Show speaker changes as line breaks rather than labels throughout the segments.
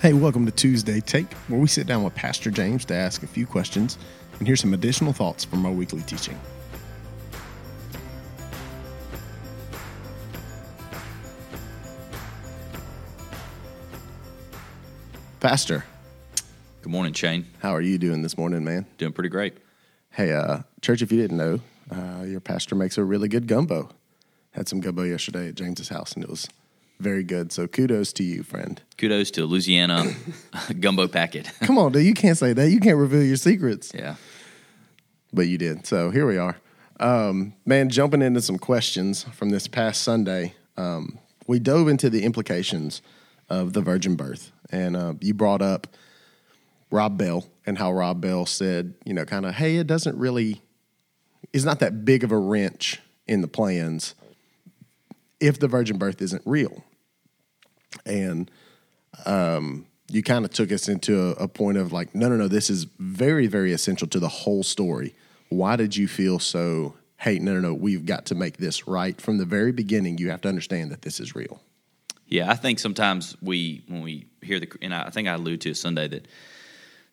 Hey, welcome to Tuesday Take, where we sit down with Pastor James to ask a few questions and hear some additional thoughts from our weekly teaching. Pastor,
Good morning, Shane.
how are you doing this morning, man?
Doing pretty great.
Hey, uh, church, if you didn't know, uh, your pastor makes a really good gumbo. Had some gumbo yesterday at James's house, and it was very good. So kudos to you, friend.
Kudos to Louisiana gumbo packet.
Come on, dude, you can't say that. You can't reveal your secrets.
yeah.
but you did. So here we are. Um, man, jumping into some questions from this past Sunday, um, we dove into the implications of the virgin birth. And uh, you brought up Rob Bell and how Rob Bell said, you know, kind of, hey, it doesn't really, it's not that big of a wrench in the plans if the virgin birth isn't real. And um, you kind of took us into a, a point of like, no, no, no, this is very, very essential to the whole story. Why did you feel so, hey, no, no, no, we've got to make this right from the very beginning? You have to understand that this is real.
Yeah, I think sometimes we, when we hear the, and I think I allude to Sunday that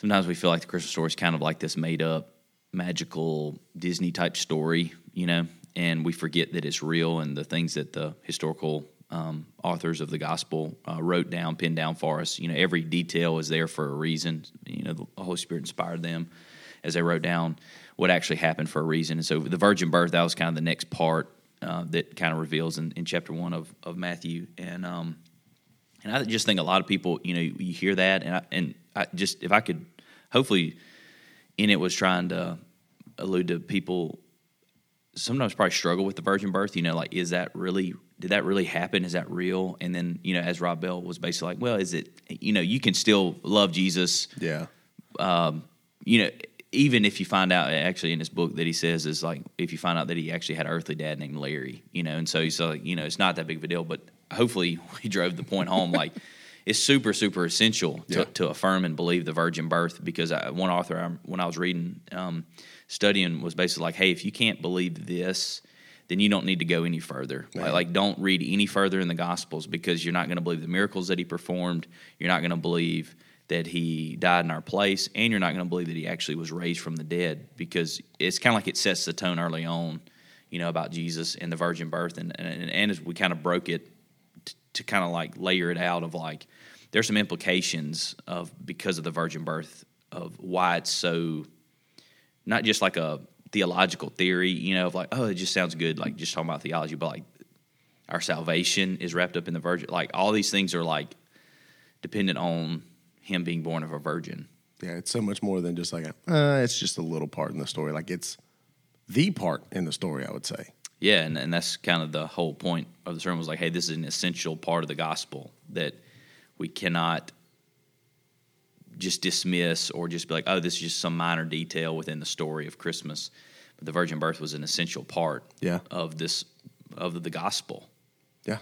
sometimes we feel like the Christmas story is kind of like this made up, magical Disney type story, you know, and we forget that it's real and the things that the historical um, authors of the gospel uh, wrote down, pinned down for us. You know, every detail is there for a reason. You know, the Holy Spirit inspired them as they wrote down what actually happened for a reason. And so the virgin birth, that was kind of the next part uh, that kind of reveals in, in chapter one of, of Matthew. And, um, and I just think a lot of people, you know, you hear that, and I, and I just if I could, hopefully, in it was trying to allude to people sometimes probably struggle with the virgin birth. You know, like is that really did that really happen? Is that real? And then you know, as Rob Bell was basically like, well, is it? You know, you can still love Jesus.
Yeah.
You know, even if you find out actually in his book that he says is like if you find out that he actually had an earthly dad named Larry. You know, and so he's like, you know, it's not that big of a deal, but hopefully he drove the point home like. It's super, super essential to,
Yeah.
to affirm and believe the virgin birth because I, one author, I, when I was reading, um, studying, was basically like, hey, if you can't believe this, then you don't need to go any further. Like, like, don't read any further in the Gospels because you're not going to believe the miracles that he performed. You're not going to believe that he died in our place, and you're not going to believe that he actually was raised from the dead because it's kind of like it sets the tone early on, you know, about Jesus and the virgin birth. And, and, and as we kind of broke it t- to kind of like layer it out of like, there's some implications of because of the virgin birth of why it's so not just like a theological theory, you know, of like, oh, it just sounds good, like just talking about theology, but like our salvation is wrapped up in the virgin. Like all these things are like dependent on him being born of a virgin.
Yeah. It's so much more than just like, a, uh, it's just a little part in the story. Like it's the part in the story, I would say.
Yeah, and, and that's kind of the whole point of the sermon was like, hey, this is an essential part of the gospel that we cannot just dismiss or just be like, oh, this is just some minor detail within the story of Christmas. But the virgin birth was an essential part
Yeah.
of this of the gospel.
Yeah.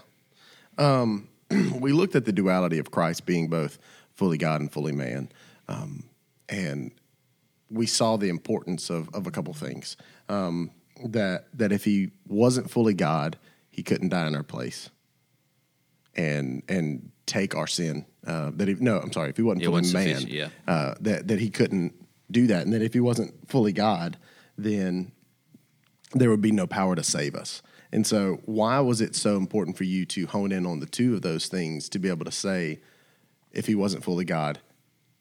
Um, we looked at the duality of Christ being both fully God and fully man. Um, and we saw the importance of, of a couple things. Um, that, that if he wasn't fully God, he couldn't die in our place and, and take our sin. Uh, that he, no, I'm sorry, if he wasn't fully man,
sufficient, yeah.
uh, that, that he couldn't do that. And that if he wasn't fully God, then there would be no power to save us. And so, why was it so important for you to hone in on the two of those things to be able to say, if he wasn't fully God,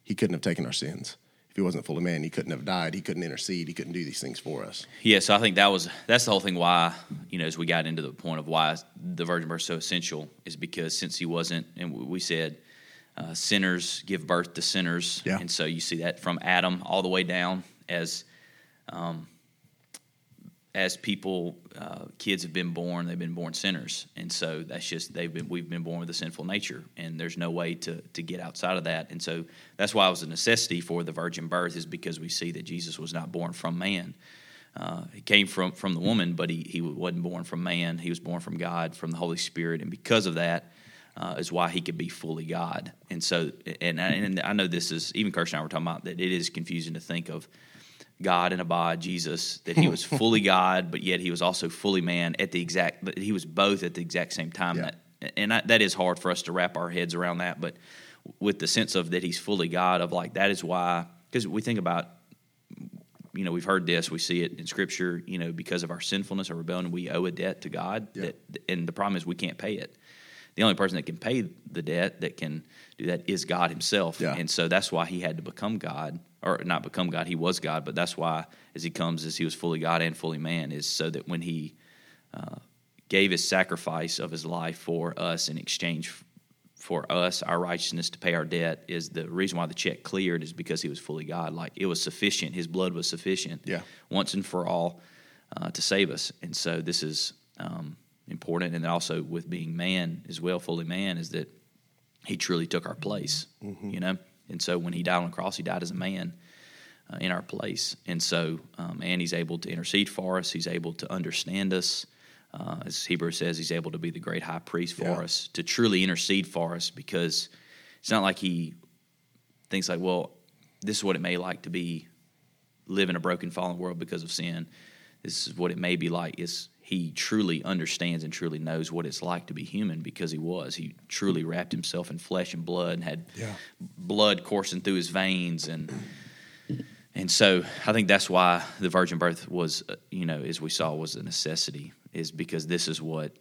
he couldn't have taken our sins. If he wasn't fully man, he couldn't have died. He couldn't intercede. He couldn't do these things for us.
Yeah, so I think that was that's the whole thing. Why you know, as we got into the point of why the virgin birth is so essential is because since he wasn't, and we said uh, sinners give birth to sinners,
Yeah.
and so you see that from Adam all the way down as um, as people uh, kids have been born, they've been born sinners, and so that's just they've been we've been born with a sinful nature, and there's no way to to get outside of that, and so that's why it was a necessity for the virgin birth is because we see that Jesus was not born from man. Uh, he came from from the woman, but he he wasn't born from man. He was born from God, from the Holy Spirit, and because of that, uh, is why he could be fully God. And so, and and I know this is even Kirsten and I were talking about that it is confusing to think of God in a body, Jesus, that he was fully God, but yet he was also fully man at the exact. But he was both at the exact same time.
Yeah.
That and I, that is hard for us to wrap our heads around that. But with the sense of that he's fully God. Of like that is why because we think about you know we've heard this we see it in scripture you know because of our sinfulness or rebellion we owe a debt to god
Yeah.
that, and the problem is we can't pay it the only person that can pay the debt that can do that is god himself
Yeah.
and so that's why he had to become god or not become god he was god but that's why as he comes as he was fully god and fully man is so that when he uh, gave his sacrifice of his life for us in exchange for us, our righteousness to pay our debt is the reason why the check cleared is because he was fully God. Like it was sufficient. His blood was sufficient
Yeah.
once and for all uh, to save us. And so this is um, important. And then also with being man as well, fully man, is that he truly took our place, you know? And so when he died on the cross, he died as a man uh, in our place. And so, um, and he's able to intercede for us, he's able to understand us. Uh, as Hebrews says, he's able to be the great high priest for
Yeah.
us, to truly intercede for us, because it's not like he thinks like, well, this is what it may like to be live in a broken, fallen world because of sin. This is what it may be like. Is he truly understands and truly knows what it's like to be human because he was. He truly wrapped himself in flesh and blood and had
Yeah.
blood coursing through his veins and and so I think that's why the virgin birth was, uh, you know, as we saw, was a necessity, is because this is what,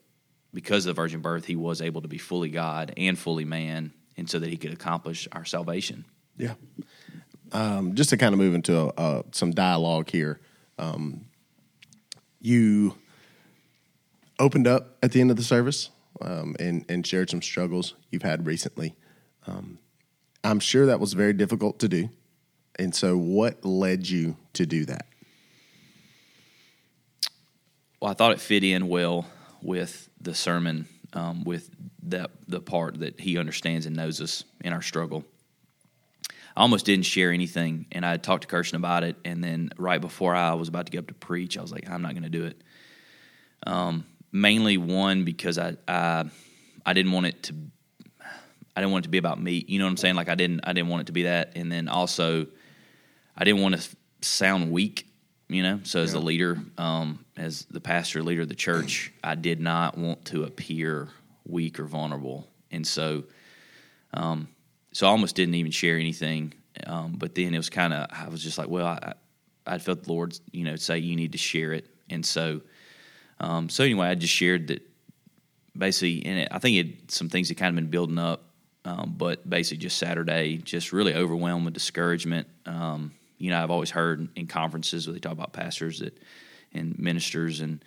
because of the virgin birth, he was able to be fully God and fully man, and so that he could accomplish our salvation.
Yeah. Um, just to kind of move into uh, some dialogue here, um, you opened up at the end of the service um, and, and shared some struggles you've had recently. Um, I'm sure that was very difficult to do. And so, what led you to do that?
Well, I thought it fit in well with the sermon, um, with that the part that he understands and knows us in our struggle. I almost didn't share anything, and I had talked to Kirsten about it. And then right before I was about to get up to preach, I was like, I'm not going to do it. Um, mainly one because I, I I didn't want it to I didn't want it to be about me. You know what I'm saying? Like I didn't I didn't want it to be that. And then also I didn't want to sound weak. You know, so as the leader, um, as the pastor leader of the church, I did not want to appear weak or vulnerable, and so, um, so I almost didn't even share anything. Um, but then it was kind of I was just like, well, I, I felt the Lord, you know, say you need to share it, and so, um, so anyway, I just shared that basically, and it, I think it some things had kind of been building up, um, but basically just Saturday, just really overwhelmed with discouragement. Um, you know, I've always heard in conferences where they talk about pastors that and ministers and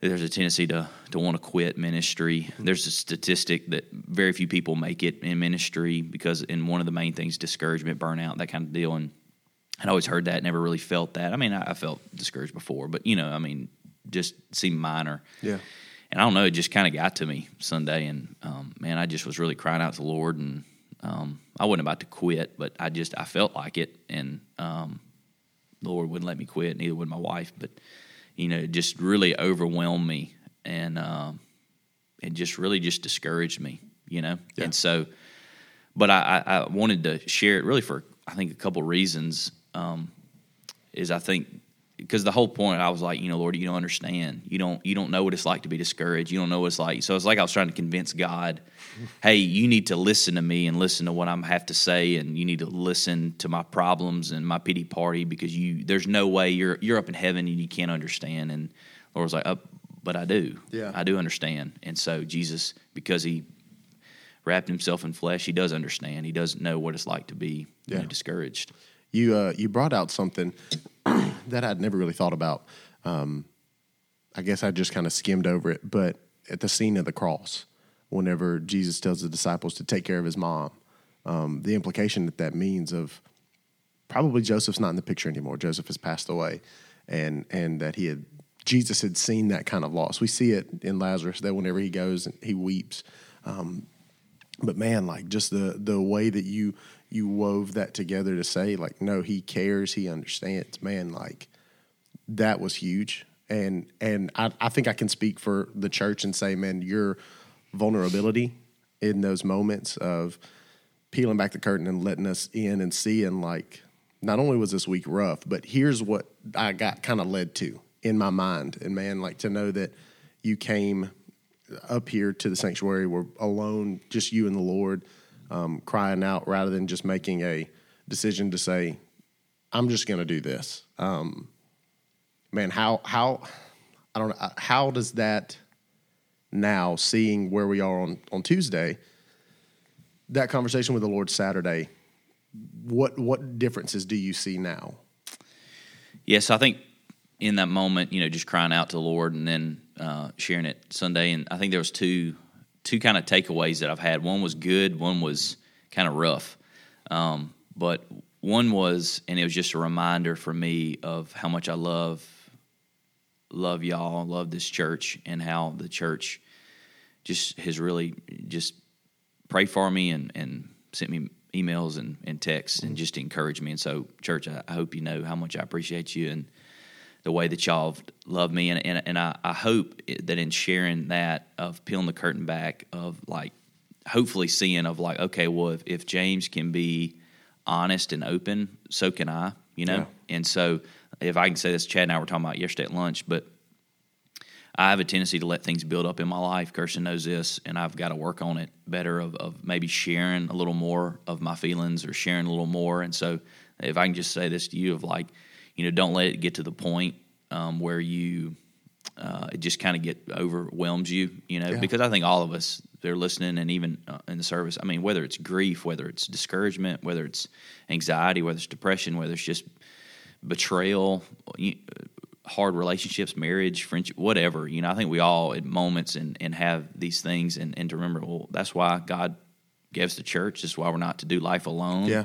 there's a tendency to to want to quit ministry. There's a statistic that very few people make it in ministry because in one of the main things discouragement, burnout, that kind of deal and I'd always heard that, never really felt that. I mean, I, I felt discouraged before, but you know, I mean, just seemed minor.
Yeah.
And I don't know, it just kind of got to me Sunday, and um, man, I just was really crying out to the Lord, and um, I wasn't about to quit, but I just I felt like it, and um, the Lord wouldn't let me quit, neither would my wife, but you know, it just really overwhelmed me, and um, it just really just discouraged me, you know,
Yeah.
and so, but I, I, I wanted to share it really for I think a couple reasons. Um, is I think because the whole point I was like, you know, Lord, you don't understand. You don't you don't know what it's like to be discouraged. You don't know what it's like. So it's like I was trying to convince God, hey, you need to listen to me and listen to what I have to say, and you need to listen to my problems and my pity party because you there's no way you're you're up in heaven and you can't understand. And Lord was like, oh, but I do.
Yeah.
I do understand. And so Jesus, because he wrapped himself in flesh, he does understand. He does know what it's like to be you know, discouraged.
You uh, you brought out something that I'd never really thought about. Um, I guess I just kind of skimmed over it, but at the scene of the cross, whenever Jesus tells the disciples to take care of his mom, um, the implication that that means of probably Joseph's not in the picture anymore. Joseph has passed away, and and that he had Jesus had seen that kind of loss. We see it in Lazarus that whenever he goes and he weeps, but man like just the the way that you you wove that together to say like no he cares he understands. Man like that was huge. And and I, I think i can speak for the church and say man your vulnerability in those moments of peeling back the curtain and letting us in and seeing like not only was this week rough but here's what i got kind of led to in my mind. And man like to know that you came up here to the sanctuary. We're alone, just you and the Lord. um, crying out rather than just making a decision to say, "I'm just going to do this." Um, man, how how I don't know how does that now seeing where we are on on Tuesday, that conversation with the Lord Saturday, what what differences do you see now?
Yes, I think in that moment, you know, just crying out to the Lord and then uh, sharing it Sunday, and I think there was two two kind of takeaways that I've had. One was good, one was kind of rough, um, but one was, and it was just a reminder for me of how much I love love y'all, love this church, and how the church just has really just prayed for me and and sent me emails and, and texts and just encouraged me. And so, church, I, I hope you know how much I appreciate you and the way that y'all love me. And, and, and I, I hope that in sharing that, of peeling the curtain back, of like hopefully seeing of like, okay, well, if, if James can be honest and open, so can I, you know?
Yeah.
And so, if I can say this, Chad and I were talking about yesterday at lunch, but I have a tendency to let things build up in my life. Kirsten knows this, and I've got to work on it better of, of maybe sharing a little more of my feelings or sharing a little more. And so, if I can just say this to you, of like, you know, don't let it get to the point um, where you uh, it just kind of get overwhelms you, you know,
Yeah.
because I think all of us they're listening and even uh, in the service. I mean, whether it's grief, whether it's discouragement, whether it's anxiety, whether it's depression, whether it's just betrayal, you- hard relationships, marriage, friendship, whatever. You know, I think we all at moments and, and have these things and, and to remember, well, that's why God gave us the church. This is why we're not to do life alone.
Yeah.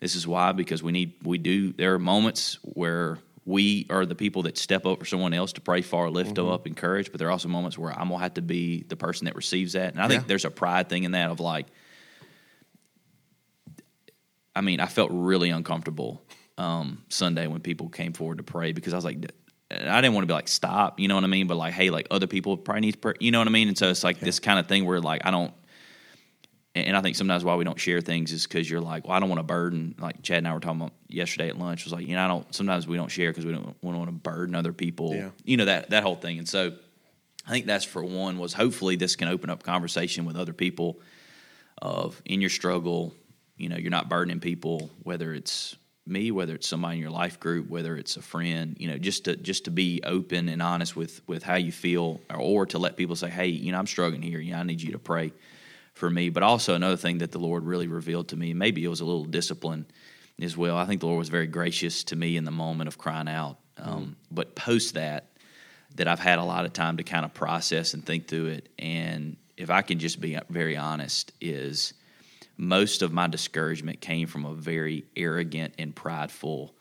This is why, because we need, we do, there are moments where we are the people that step up for someone else to pray for, lift them up, encourage, but there are also moments where I'm going to have to be the person that receives that. And I think
Yeah.
there's a pride thing in that of like, I mean, I felt really uncomfortable um, Sunday when people came forward to pray because I was like, and I didn't want to be like, stop, you know what I mean? But like, hey, like other people probably need to pray, you know what I mean? And so it's like this kind of thing where like, I don't, and I think sometimes why we don't share things is because you're like, well, I don't want to burden. Like Chad and I were talking about yesterday at lunch was like, you know, I don't. Sometimes we don't share because we don't want to burden other people.
Yeah.
You know that that whole thing. And so, I think that's for one was hopefully this can open up conversation with other people of in your struggle. You know, you're not burdening people, whether it's me, whether it's somebody in your life group, whether it's a friend. You know, just to just to be open and honest with with how you feel, or, or to let people say, hey, you know, I'm struggling here. You know, I need you to pray for me. But also another thing that the Lord really revealed to me, maybe it was a little discipline as well. I think the Lord was very gracious to me in the moment of crying out. Um, But post that, that I've had a lot of time to kind of process and think through it. And if I can just be very honest, is most of my discouragement came from a very arrogant and prideful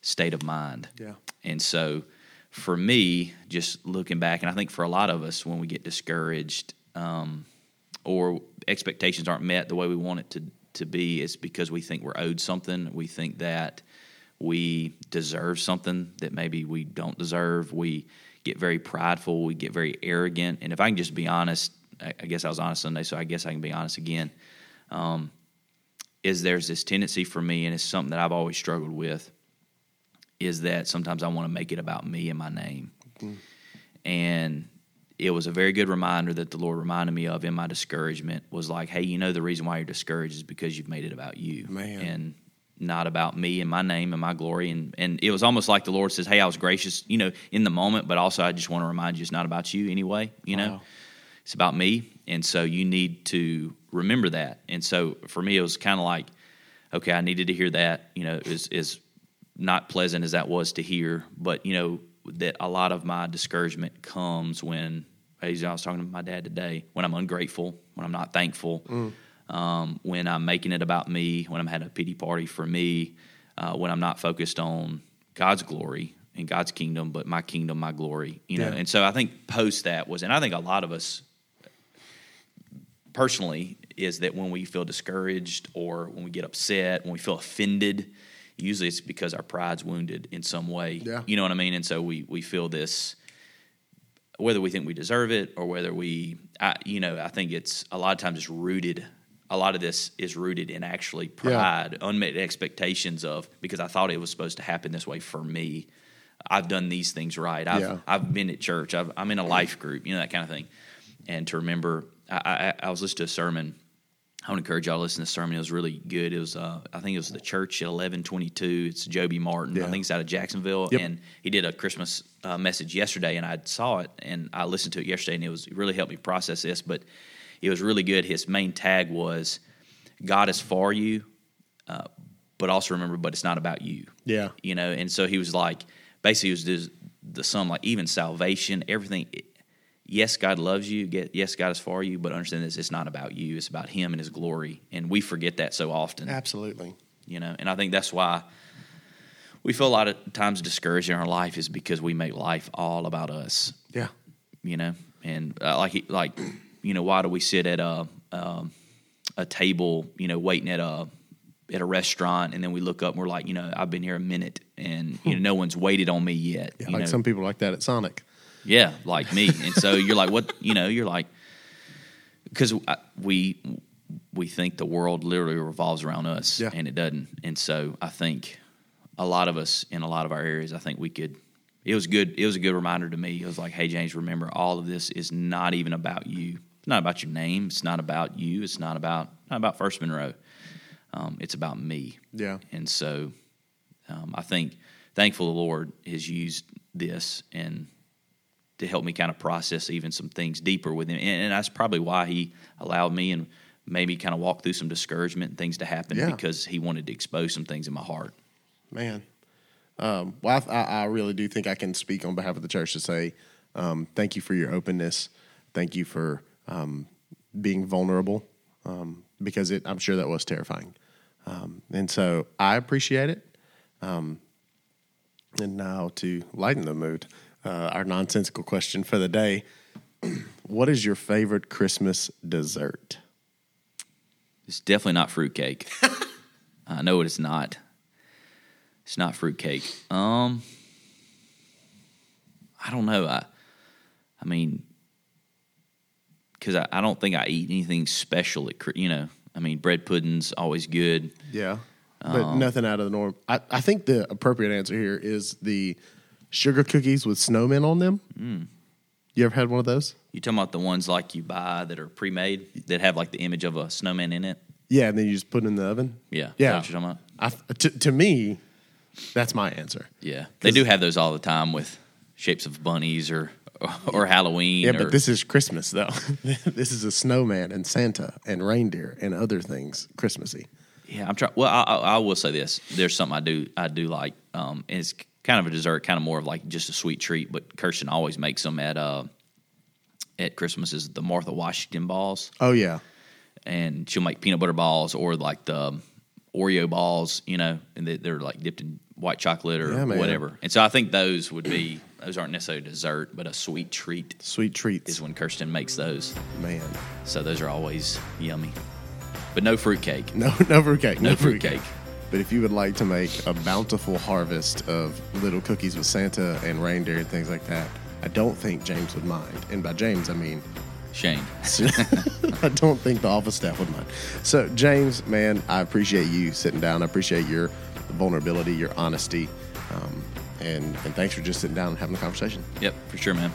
state of mind.
Yeah.
And so for me, just looking back, and I think for a lot of us, when we get discouraged um, or expectations aren't met the way we want it to, to be, it's because we think we're owed something. We think that we deserve something that maybe we don't deserve. We get very prideful. We get very arrogant. And if I can just be honest, I I guess I was honest Sunday, so I guess I can be honest again. Um, is there's this tendency for me, and it's something that I've always struggled with, is that sometimes I want to make it about me and my name. And it was a very good reminder that the Lord reminded me of in my discouragement was like, hey, you know, the reason why you're discouraged is because you've made it about you.
Man.
And not about me and my name and my glory. And, and it was almost like the Lord says, hey, I was gracious, you know, in the moment, but also I just want to remind you it's not about you anyway, you know?
Wow.
It's about me. And so you need to remember that. And so for me, it was kind of like, okay, I needed to hear that, you know, is, is not pleasant as that was to hear, but you know, that a lot of my discouragement comes when, as I was talking to my dad today, when I'm ungrateful, when I'm not thankful, um, when I'm making it about me, when I'm having a pity party for me, uh, when I'm not focused on God's glory and God's kingdom, but my kingdom, my glory, you know.
Yeah.
And so I think post that was, and I think a lot of us personally is that when we feel discouraged or when we get upset, when we feel offended, usually it's because our pride's wounded in some way.
Yeah.
You know what I mean? And so we we feel this whether we think we deserve it or whether we I, you know, I think it's a lot of times it's rooted a lot of this is rooted in actually pride, unmet expectations of because I thought it was supposed to happen this way for me. I've done these things right. I've
Yeah.
I've been at church. I've, I'm in a life group. You know that kind of thing. And to remember, I, I, I was listening to a sermon I would encourage y'all to listen to the sermon. It was really good. It was, uh, I think it was the church at eleven twenty two. It's Joby Martin.
Yeah.
I think it's out of Jacksonville,
Yep.
and he did a Christmas uh, message yesterday, and I saw it and I listened to it yesterday, and it was it really helped me process this. But it was really good. His main tag was, "God is for you, uh, but also remember, but it's not about you."
Yeah.
you know. And so he was like, basically, it was just the sum, like even salvation, everything. Yes, God loves you. Get- Yes, God is for you, but understand this: it's not about you. It's about Him and His glory, and we forget that so often.
Absolutely.
You know, and I think that's why we feel a lot of times discouraged in our life is because we make life all about us.
Yeah.
You know, and uh, like like you know, why do we sit at a um, a table, you know, waiting at a at a restaurant, and then we look up and we're like, you know, I've been here a minute, and you know, no one's waited on me yet.
Yeah, like
know?
some people like that at Sonic.
Yeah, like me. And so you're like, what? You know, you're like, because we we think the world literally revolves around us,
Yeah.
and it doesn't. And so I think a lot of us in a lot of our areas, I think we could. It was good. It was a good reminder to me. It was like, hey, James, remember, all of this is not even about you. It's not about your name. It's not about you. It's not about not about First Monroe. Um, it's about me.
Yeah.
And so um, I think thankful the Lord has used this and to help me kind of process even some things deeper with him. And, and that's probably why he allowed me and maybe kind of walk through some discouragement and things to happen
Yeah.
because he wanted to expose some things in my heart.
Man. Um, well, I, I I really do think I can speak on behalf of the church to say um, thank you for your openness. Thank you for um, being vulnerable um, because it, I'm sure that was terrifying. Um, and so I appreciate it. Um, and now to lighten the mood, uh, our nonsensical question for the day What is your favorite Christmas dessert?
It's definitely not fruitcake. I know it's not. It's not fruitcake. Um, I don't know. I, I mean, because I, I don't think I eat anything special at Chri- you know. I mean, bread pudding's always good.
Yeah. But nothing out of the norm. I, I think the appropriate answer here is the sugar cookies with snowmen on them.
Hmm.
You ever had one of those?
You talking about the ones like you buy that are pre-made that have like the image of a snowman in it?
Yeah, and then you just put it in the oven.
Yeah,
Yeah.
you're talking about?
I, to, to me, that's my answer.
Yeah, they do have those all the time with shapes of bunnies or or Halloween.
Yeah,
or,
but this is Christmas though. this is a snowman and Santa and reindeer and other things Christmassy.
Yeah, I'm trying. Well, I, I, I will say this: there's something I do I do like. Um, it's kind of a dessert, kind of more of like just a sweet treat. But Kirsten always makes them at uh at Christmas is the Martha Washington balls,
Oh yeah,
and she'll make peanut butter balls or like the Oreo balls, you know, and they, they're like dipped in white chocolate or
Yeah,
whatever. And so I think those would be those aren't necessarily dessert, but a sweet treat
sweet treats,
is when Kirsten makes those.
man.
So those are always yummy, but no fruitcake.
No, no fruitcake. No,
No
fruitcake.
fruitcake.
But if you would like to make a bountiful harvest of little cookies with Santa and reindeer and things like that, I don't think James would mind. And by James, I mean
Shane.
I don't think the office staff would mind. So, James, man, I appreciate you sitting down. I appreciate your vulnerability, your honesty, um, and and thanks for just sitting down and having a conversation.
Yep, for sure, man.